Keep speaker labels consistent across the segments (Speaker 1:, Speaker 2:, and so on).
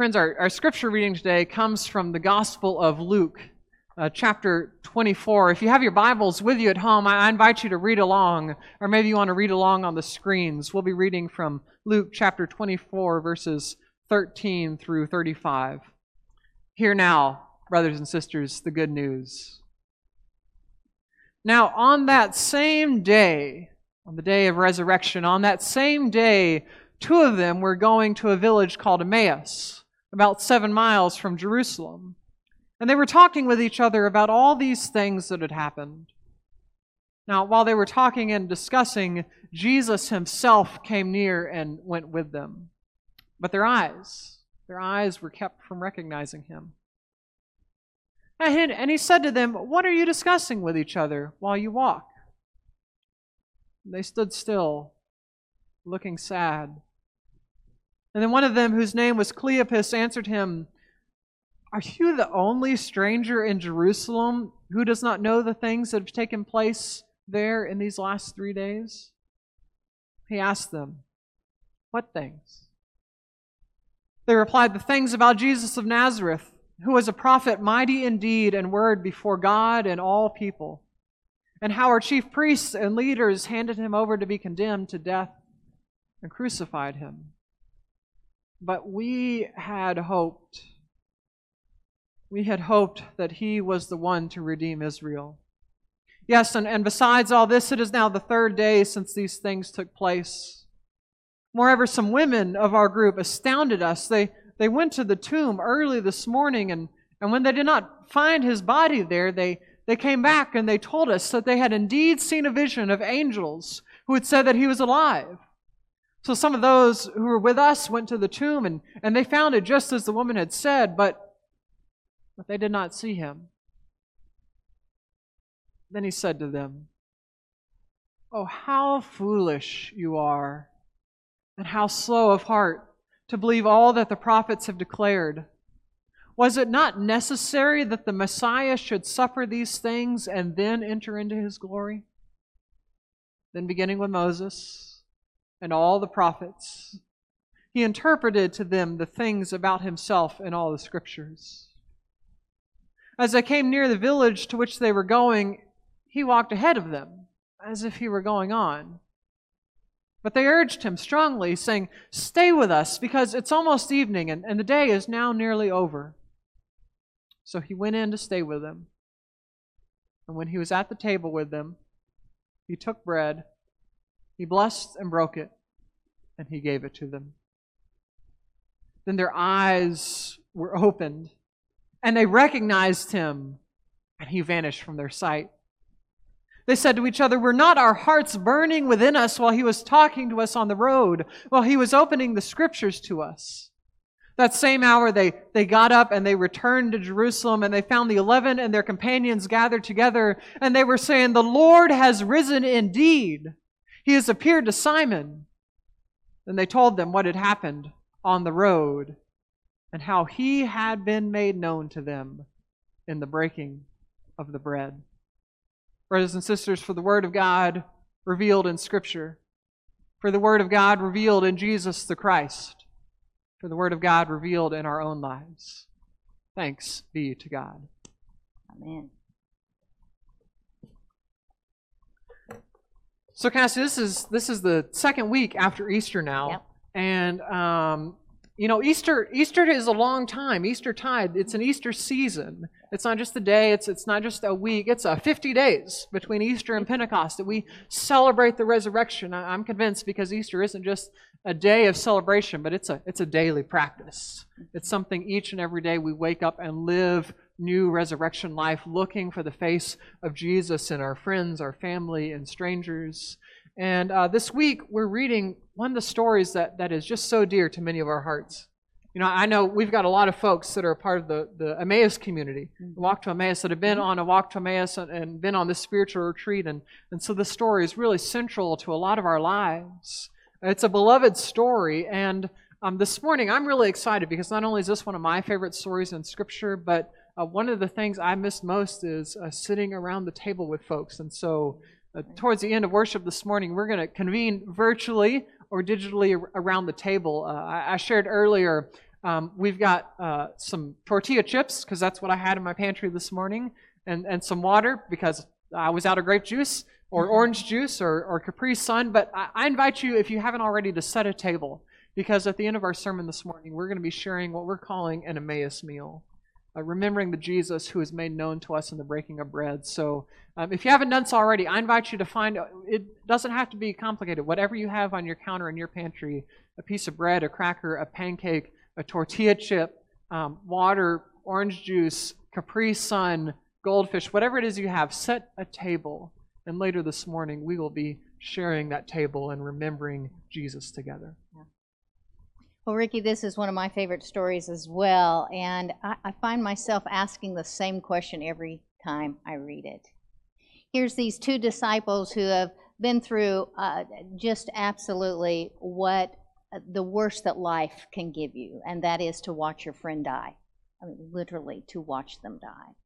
Speaker 1: Friends, our, our scripture reading today comes from the Gospel of Luke, uh, chapter 24. If you have your Bibles with you at home, I, I invite you to read along, or maybe you want to read along on the screens. We'll be reading from Luke chapter 24, verses 13 through 35. Hear now, brothers and sisters, the good news. Now, on that same day, on the day of resurrection, on that same day, two of them were going to a village called Emmaus about seven miles from Jerusalem. And they were talking with each other about all these things that had happened. Now, while they were talking and discussing, Jesus himself came near and went with them. But their eyes, their eyes were kept from recognizing him. And he said to them, What are you discussing with each other while you walk? They stood still, looking sad. And then one of them, whose name was Cleopas, answered him, Are you the only stranger in Jerusalem who does not know the things that have taken place there in these last three days? He asked them, What things? They replied, The things about Jesus of Nazareth, who was a prophet, mighty in deed and word before God and all people, and how our chief priests and leaders handed him over to be condemned to death and crucified him. But we had hoped. We had hoped that he was the one to redeem Israel. Yes, and, and besides all this, it is now the third day since these things took place. Moreover, some women of our group astounded us. They, they went to the tomb early this morning, and, and when they did not find his body there, they, they came back and they told us that they had indeed seen a vision of angels who had said that he was alive. So some of those who were with us went to the tomb and, and they found it just as the woman had said, but, but they did not see him. Then he said to them, Oh, how foolish you are, and how slow of heart to believe all that the prophets have declared. Was it not necessary that the Messiah should suffer these things and then enter into his glory? Then, beginning with Moses, and all the prophets. He interpreted to them the things about himself in all the scriptures. As they came near the village to which they were going, he walked ahead of them, as if he were going on. But they urged him strongly, saying, Stay with us, because it's almost evening, and, and the day is now nearly over. So he went in to stay with them. And when he was at the table with them, he took bread he blessed and broke it, and he gave it to them. Then their eyes were opened, and they recognized him, and he vanished from their sight. They said to each other, Were not our hearts burning within us while he was talking to us on the road, while he was opening the scriptures to us? That same hour, they, they got up and they returned to Jerusalem, and they found the eleven and their companions gathered together, and they were saying, The Lord has risen indeed he has appeared to Simon. Then they told them what had happened on the road and how he had been made known to them in the breaking of the bread. Brothers and sisters, for the Word of God revealed in Scripture, for the Word of God revealed in Jesus the Christ, for the Word of God revealed in our own lives. Thanks be to God.
Speaker 2: Amen.
Speaker 1: So, Cassie, this is this is the second week after Easter now,
Speaker 2: Yep.
Speaker 1: and um, you know Easter Easter is a long time. Easter tide. It's an Easter season. It's not just a day. It's it's not just a week. It's a 50 days between Easter and Pentecost that we celebrate the resurrection. I- I'm convinced because Easter isn't just a day of celebration, but it's a it's a daily practice. It's something each and every day we wake up and live new resurrection life, looking for the face of Jesus in our friends, our family, and strangers. And uh, this week, we're reading one of the stories that, that is just so dear to many of our hearts. You know, I know we've got a lot of folks that are part of the, the Emmaus community, mm-hmm. Walk to Emmaus, that have been mm-hmm. on a Walk to Emmaus and, and been on this spiritual retreat. And, and so this story is really central to a lot of our lives. It's a beloved story. And um, this morning, I'm really excited because not only is this one of my favorite stories in Scripture, but uh, one of the things I miss most is uh, sitting around the table with folks. And so, uh, towards the end of worship this morning, we're going to convene virtually or digitally around the table. Uh, I, I, shared earlier Um, we've got uh, some tortilla chips because that's what I had in my pantry this morning, and, and some water because I was out of grape juice or
Speaker 2: Mm-hmm.
Speaker 1: orange juice or, or Capri Sun. But I, I invite you, if you haven't already, to set a table because at the end of our sermon this morning, we're going to be sharing what we're calling an Emmaus meal, uh, remembering the Jesus who is made known to us in the breaking of bread. So um, if you haven't done so already, I invite you to find it doesn't have to be complicated. Whatever you have on your counter in your pantry a piece of bread, a cracker, a pancake, a tortilla chip, um, water, orange juice, Capri Sun, goldfish, whatever it is you have, set a table. And later this morning, we will be sharing that table and remembering Jesus together.
Speaker 2: Well, Ricky, this is one of my favorite stories as well, and I, I find myself asking the same question every time I read it. Here's these two disciples who have been through uh, just absolutely what uh, the worst that life can give you, and that is to watch your friend die. I mean, literally, to watch them die.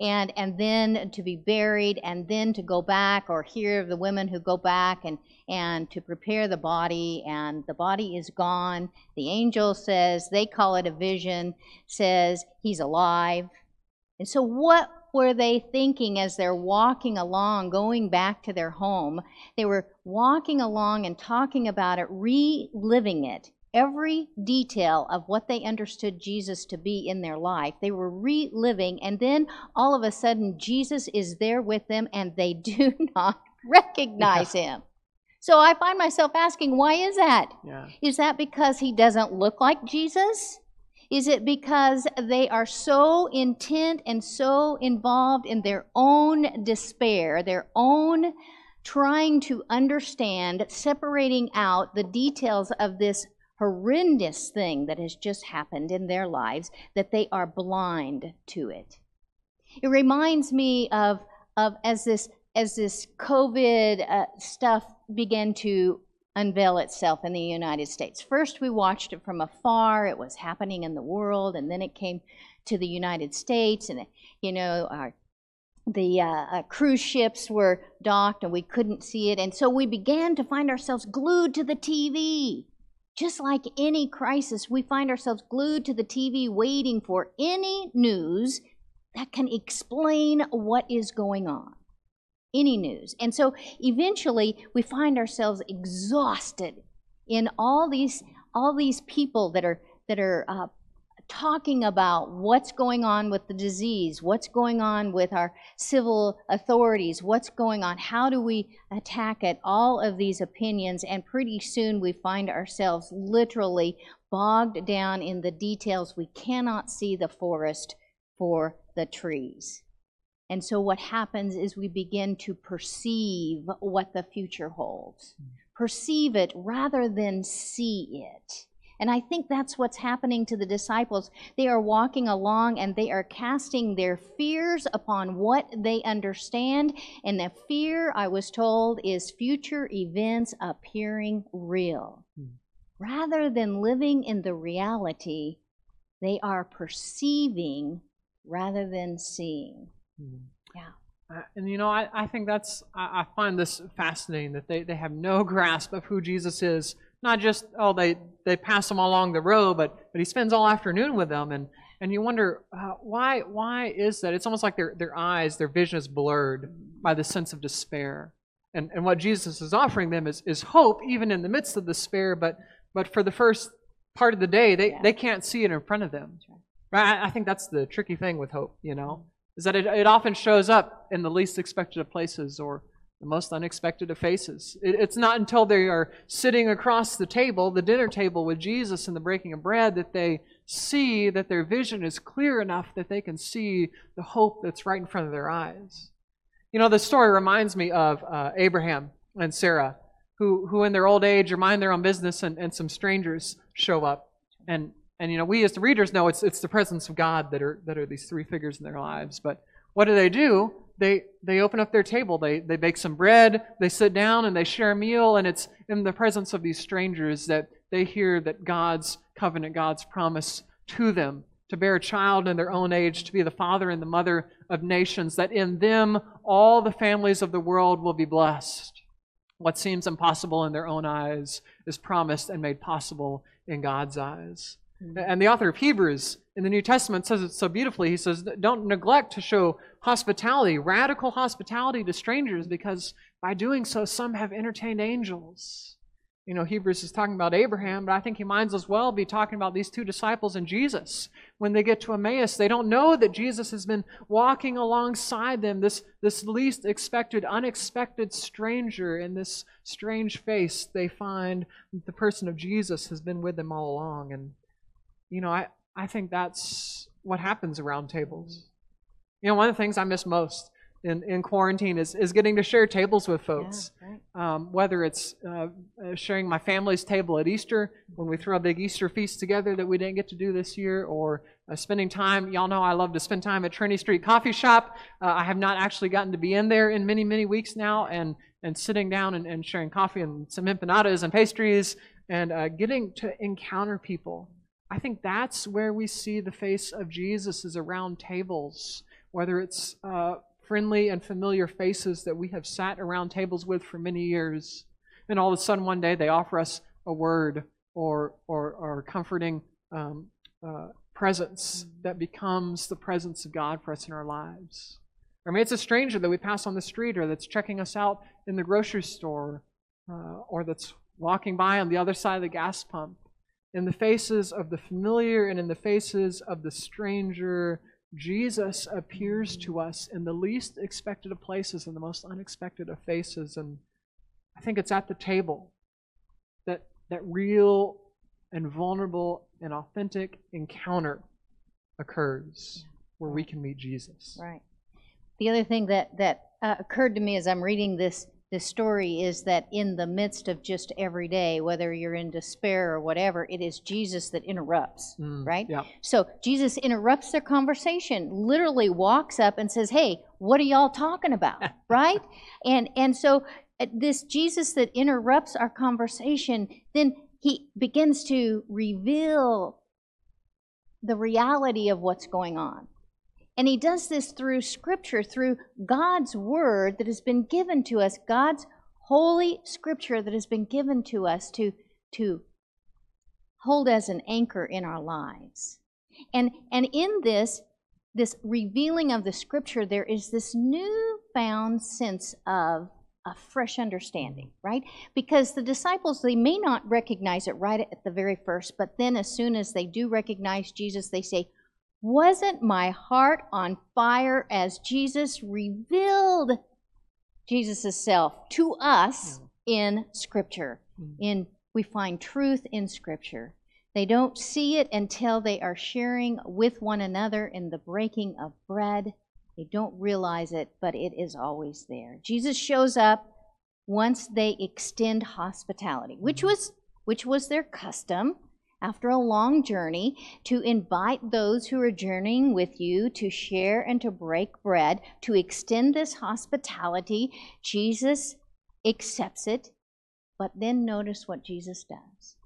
Speaker 2: And, and then to be buried, and then to go back or hear of the women who go back and, and to prepare the body, and the body is gone. The angel says, they call it a vision, says he's alive. And so, what were they thinking as they're walking along, going back to their home? They were walking along and talking about it, reliving it. Every detail of what they understood Jesus to be in their life, they were reliving, and then all of a sudden, Jesus is there with them, and they do not recognize him. So I find myself asking, why is that?
Speaker 1: Yeah.
Speaker 2: Is that because he doesn't look like Jesus? Is it because they are so intent and so involved in their own despair, their own trying to understand, separating out the details of this horrendous thing that has just happened in their lives, that they are blind to it? It reminds me of, of as this as this COVID uh, stuff began to unveil itself in the United States. First, we watched it from afar. It was happening in the world, and then it came to the United States, and you know, our the uh, uh, cruise ships were docked, and we couldn't see it, and so we began to find ourselves glued to the TV. Just like any crisis, we find ourselves glued to the TV, waiting for any news that can explain what is going on any news. And so eventually we find ourselves exhausted in all these all these people that are that are uh, talking about what's going on with the disease, what's going on with our civil authorities, what's going on, how do we attack it, all of these opinions, and pretty soon we find ourselves literally bogged down in the details. We cannot see the forest for the trees. And so what happens is we begin to perceive what the future holds. Mm. Perceive it rather than see it. And I think that's what's happening to the disciples. They are walking along and they are casting their fears upon what they understand. And the fear, I was told, is future events appearing real. Rather than living in the reality, they are perceiving rather than seeing. Yeah.
Speaker 1: Uh, and you know, I, I think that's, I, I find this fascinating that they, they have no grasp of who Jesus is. Not just, oh, they, they pass him along the road, but, but he spends all afternoon with them. And, and you wonder, uh, why, why is that? It's almost like their, their eyes, their vision is blurred by the sense of despair. And, and what Jesus is offering them is, is hope, even in the midst of despair, but, but for the first part of the day, they,
Speaker 2: Yeah.
Speaker 1: they can't see it in front of them.
Speaker 2: right.
Speaker 1: Right? I, I think that's the tricky thing with hope, you know, is that it, it often shows up in the least expected of places or the most unexpected of faces. It's not until they are sitting across the table, the dinner table with Jesus and the breaking of bread, that they see that their vision is clear enough that they can see the hope that's right in front of their eyes. You know, the story reminds me of uh, Abraham and Sarah, who, who in their old age are minding their own business and, and some strangers show up. And, and you know, we as the readers know it's, it's the presence of God that are, that are these three figures in their lives. But what do they do? They, they open up their table, they, they bake some bread, they sit down and they share a meal, and it's in the presence of these strangers that they hear that God's covenant, God's promise to them to bear a child in their own age, to be the father and the mother of nations, that in them all the families of the world will be blessed. What seems impossible in their own eyes is promised and made possible in God's eyes. Mm-hmm. And the author of Hebrews in the New Testament says it so beautifully. He says, Don't neglect to show hospitality, radical hospitality to strangers, because by doing so, some have entertained angels. You know, Hebrews is talking about Abraham, but I think he might as well be talking about these two disciples and Jesus. When they get to Emmaus, they don't know that Jesus has been walking alongside them, this, this least expected, unexpected stranger in this strange face. They find the person of Jesus has been with them all along. And, you know, I, I think that's what happens around tables. You know, one of the things I miss most in, in quarantine is, is getting to share tables with folks.
Speaker 2: Yeah, right.
Speaker 1: Um, whether it's uh, uh, sharing my family's table at Easter when we threw a big Easter feast together that we didn't get to do this year, or uh, spending time. Y'all know I love to spend time at Trinity Street Coffee Shop. Uh, I have not actually gotten to be in there in many, many weeks now, and, and sitting down and, and sharing coffee and some empanadas and pastries and uh, getting to encounter people. I think that's where we see the face of Jesus is around tables, whether it's uh, friendly and familiar faces that we have sat around tables with for many years. And all of a sudden, one day, they offer us a word or, or, or comforting um, uh, presence that becomes the presence of God for us in our lives. Or maybe it's a stranger that we pass on the street or that's checking us out in the grocery store uh, or that's walking by on the other side of the gas pump. In the faces of the familiar and in the faces of the stranger, Jesus appears to us in the least expected of places and the most unexpected of faces. And I think it's at the table that that real and vulnerable and authentic encounter occurs where we can meet Jesus.
Speaker 2: Right. The other thing that that uh, occurred to me as I'm reading this this story is that in the midst of just every day, whether you're in despair or whatever, it is Jesus that interrupts,
Speaker 1: Mm,
Speaker 2: right?
Speaker 1: Yeah.
Speaker 2: So Jesus interrupts their conversation, literally walks up and says, "Hey, what are y'all talking about?" right? And and so uh, this Jesus that interrupts our conversation, then he begins to reveal the reality of what's going on. And he does this through scripture, through God's word that has been given to us, God's holy scripture that has been given to us to, to hold as an anchor in our lives. And, and in this, this revealing of the scripture, there is this newfound sense of a fresh understanding, right? Because the disciples, they may not recognize it right at the very first, but then as soon as they do recognize Jesus, they say, wasn't my heart on fire as Jesus revealed Jesus' self to us in Scripture?
Speaker 1: Mm.
Speaker 2: In we find truth in Scripture. They don't see it until they are sharing with one another in the breaking of bread. They don't realize it, but it is always there. Jesus shows up once they extend hospitality, which was which was their custom after a long journey to invite those who are journeying with you to share and to break bread, to extend this hospitality. Jesus accepts it, but then notice what Jesus does.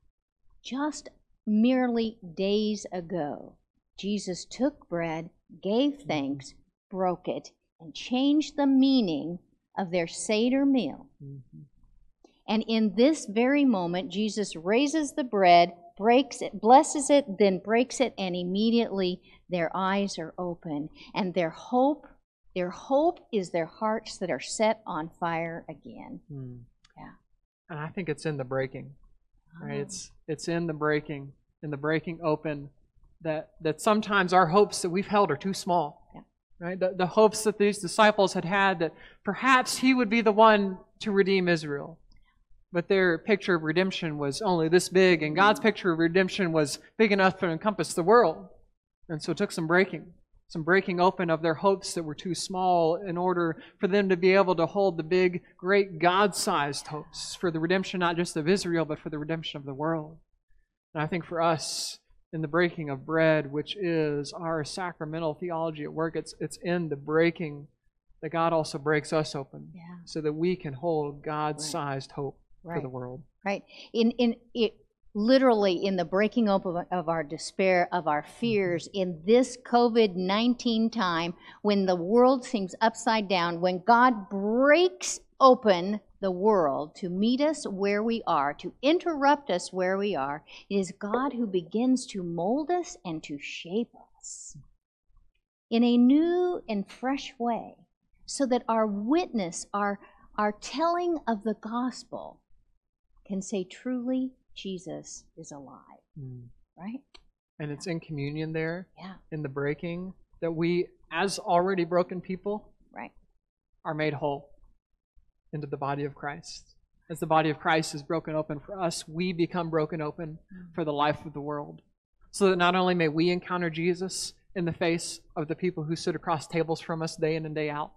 Speaker 2: Just merely days ago, Jesus took bread, gave thanks, broke it, and changed the meaning of their Seder meal.
Speaker 1: Mhm.
Speaker 2: And in this very moment, Jesus raises the bread, breaks it, blesses it, then breaks it, and immediately their eyes are open. And their hope, their hope is their hearts that are set on fire again.
Speaker 1: Mm.
Speaker 2: Yeah.
Speaker 1: And I think it's in the breaking. right?
Speaker 2: Oh.
Speaker 1: It's it's in the breaking, in the breaking open, that that sometimes our hopes that we've held are too small.
Speaker 2: Yeah.
Speaker 1: Right? The, the hopes that these disciples had had that perhaps he would be the one to redeem Israel. But their picture of redemption was only this big, and God's picture of redemption was big enough to encompass the world. And so it took some breaking, some breaking open of their hopes that were too small in order for them to be able to hold the big, great God sized hopes for the redemption not just of Israel, but for the redemption of the world. And I think for us, in the breaking of bread, which is our sacramental theology at work, it's, it's in the breaking that God also breaks us open
Speaker 2: Yeah,
Speaker 1: so that we can hold God sized hope for
Speaker 2: right.
Speaker 1: the world.
Speaker 2: right in in it literally in the breaking up of, of our despair of our mm-hmm. fears in this covid-19 time when the world seems upside down when god breaks open the world to meet us where we are, to interrupt us where we are. It is God who begins to mold us and to shape us in a new and fresh way so that our witness, our, our telling of the gospel, can say, truly, Jesus is alive.
Speaker 1: Mm.
Speaker 2: Right?
Speaker 1: And it's in communion there,
Speaker 2: Yeah,
Speaker 1: in the breaking, that we, as already broken people,
Speaker 2: right.
Speaker 1: are made whole into the body of Christ. As the body of Christ is broken open for us, we become broken open for the life of the world. So that not only may we encounter Jesus in the face of the people who sit across tables from us day in and day out,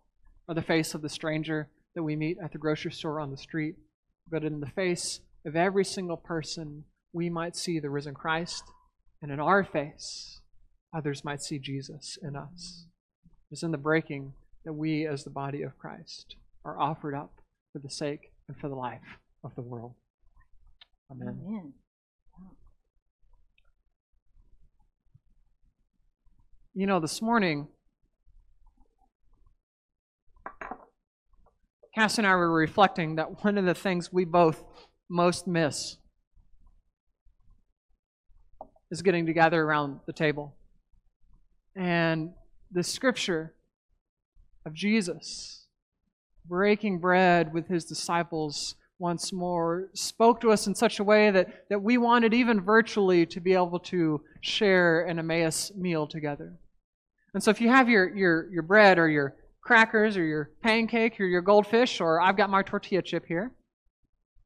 Speaker 1: or the face of the stranger that we meet at the grocery store on the street, but in the face of every single person, we might see the risen Christ, and in our face, others might see Jesus in us. It's in the breaking that we, as the body of Christ, are offered up for the sake and for the life of the world. Amen.
Speaker 2: Amen.
Speaker 1: You know, this morning, Cass and I were reflecting that one of the things we both most miss is getting together around the table. And the scripture of Jesus breaking bread with his disciples once more spoke to us in such a way that, that we wanted, even virtually, to be able to share an Emmaus meal together. And so if you have your, your, your bread or your crackers or your pancake or your goldfish, or I've got my tortilla chip here,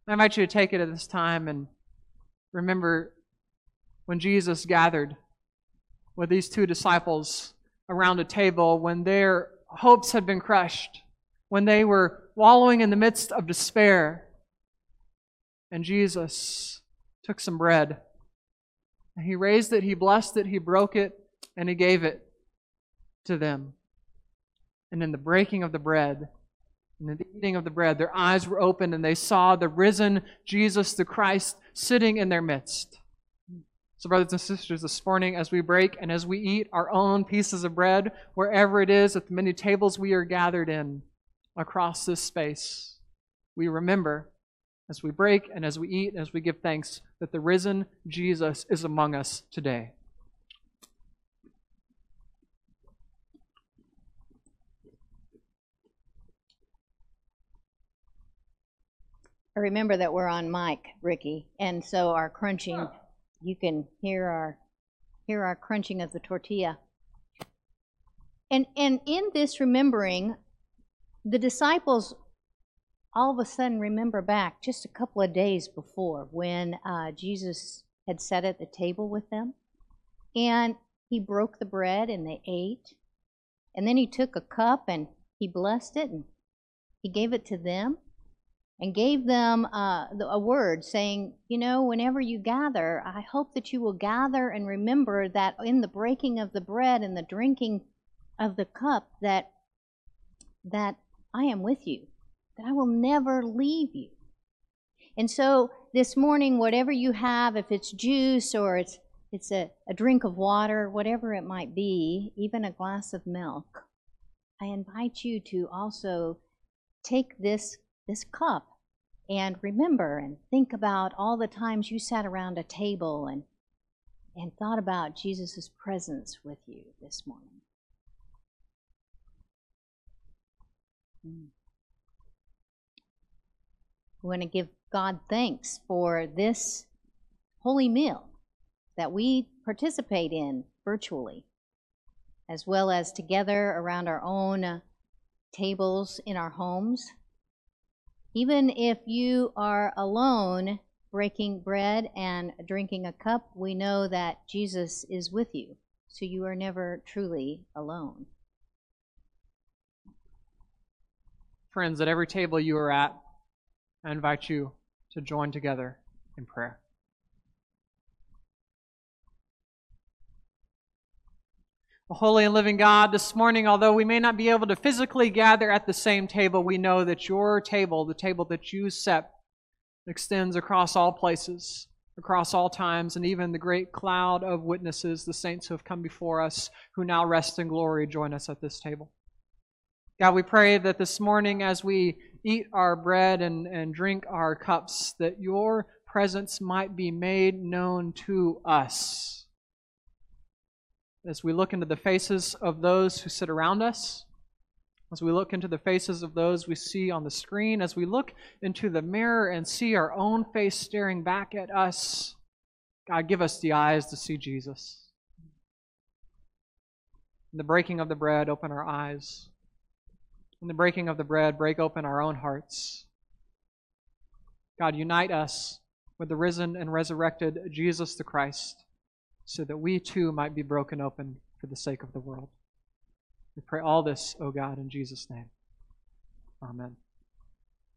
Speaker 1: I invite you to take it at this time and remember when Jesus gathered with these two disciples around a table when their hopes had been crushed, when they were wallowing in the midst of despair. And Jesus took some bread. And he raised it, he blessed it, he broke it, and he gave it to them. And in the breaking of the bread, and in the eating of the bread, their eyes were opened and they saw the risen Jesus the Christ sitting in their midst. So, brothers and sisters, this morning, as we break and as we eat our own pieces of bread, wherever it is, at the many tables we are gathered in across this space, we remember as we break and as we eat and as we give thanks that the risen Jesus is among us today.
Speaker 2: I remember that we're on mic, Ricky, and so our crunching, you can hear our hear our crunching of the tortilla. And and in this remembering, the disciples all of a sudden remember back just a couple of days before when uh, Jesus had sat at the table with them, and he broke the bread and they ate, and then he took a cup and he blessed it and he gave it to them and gave them uh, a word saying, You know, whenever you gather, I hope that you will gather and remember that in the breaking of the bread and the drinking of the cup, that, that I am with you, that I will never leave you. And so this morning, whatever you have, if it's juice or it's, it's a, a drink of water, whatever it might be, even a glass of milk, I invite you to also take this this cup and remember and think about all the times you sat around a table and and thought about Jesus' presence with you this morning. Mm. We want to give God thanks for this holy meal that we participate in virtually, as well as together around our own uh, tables in our homes. Even if you are alone breaking bread and drinking a cup, we know that Jesus is with you. So you are never truly alone.
Speaker 1: Friends, at every table you are at, I invite you to join together in prayer. Holy and living God, this morning, although we may not be able to physically gather at the same table, we know that your table, the table that you set, extends across all places, across all times, and even the great cloud of witnesses, the saints who have come before us, who now rest in glory, join us at this table. God, we pray that this morning, as we eat our bread and, and drink our cups, that your presence might be made known to us. As we look into the faces of those who sit around us, as we look into the faces of those we see on the screen, as we look into the mirror and see our own face staring back at us, God, give us the eyes to see Jesus. In the breaking of the bread, open our eyes. In the breaking of the bread, break open our own hearts. God, unite us with the risen and resurrected Jesus the Christ, so that we too might be broken open for the sake of the world. We pray all this, O God, in Jesus' name. Amen.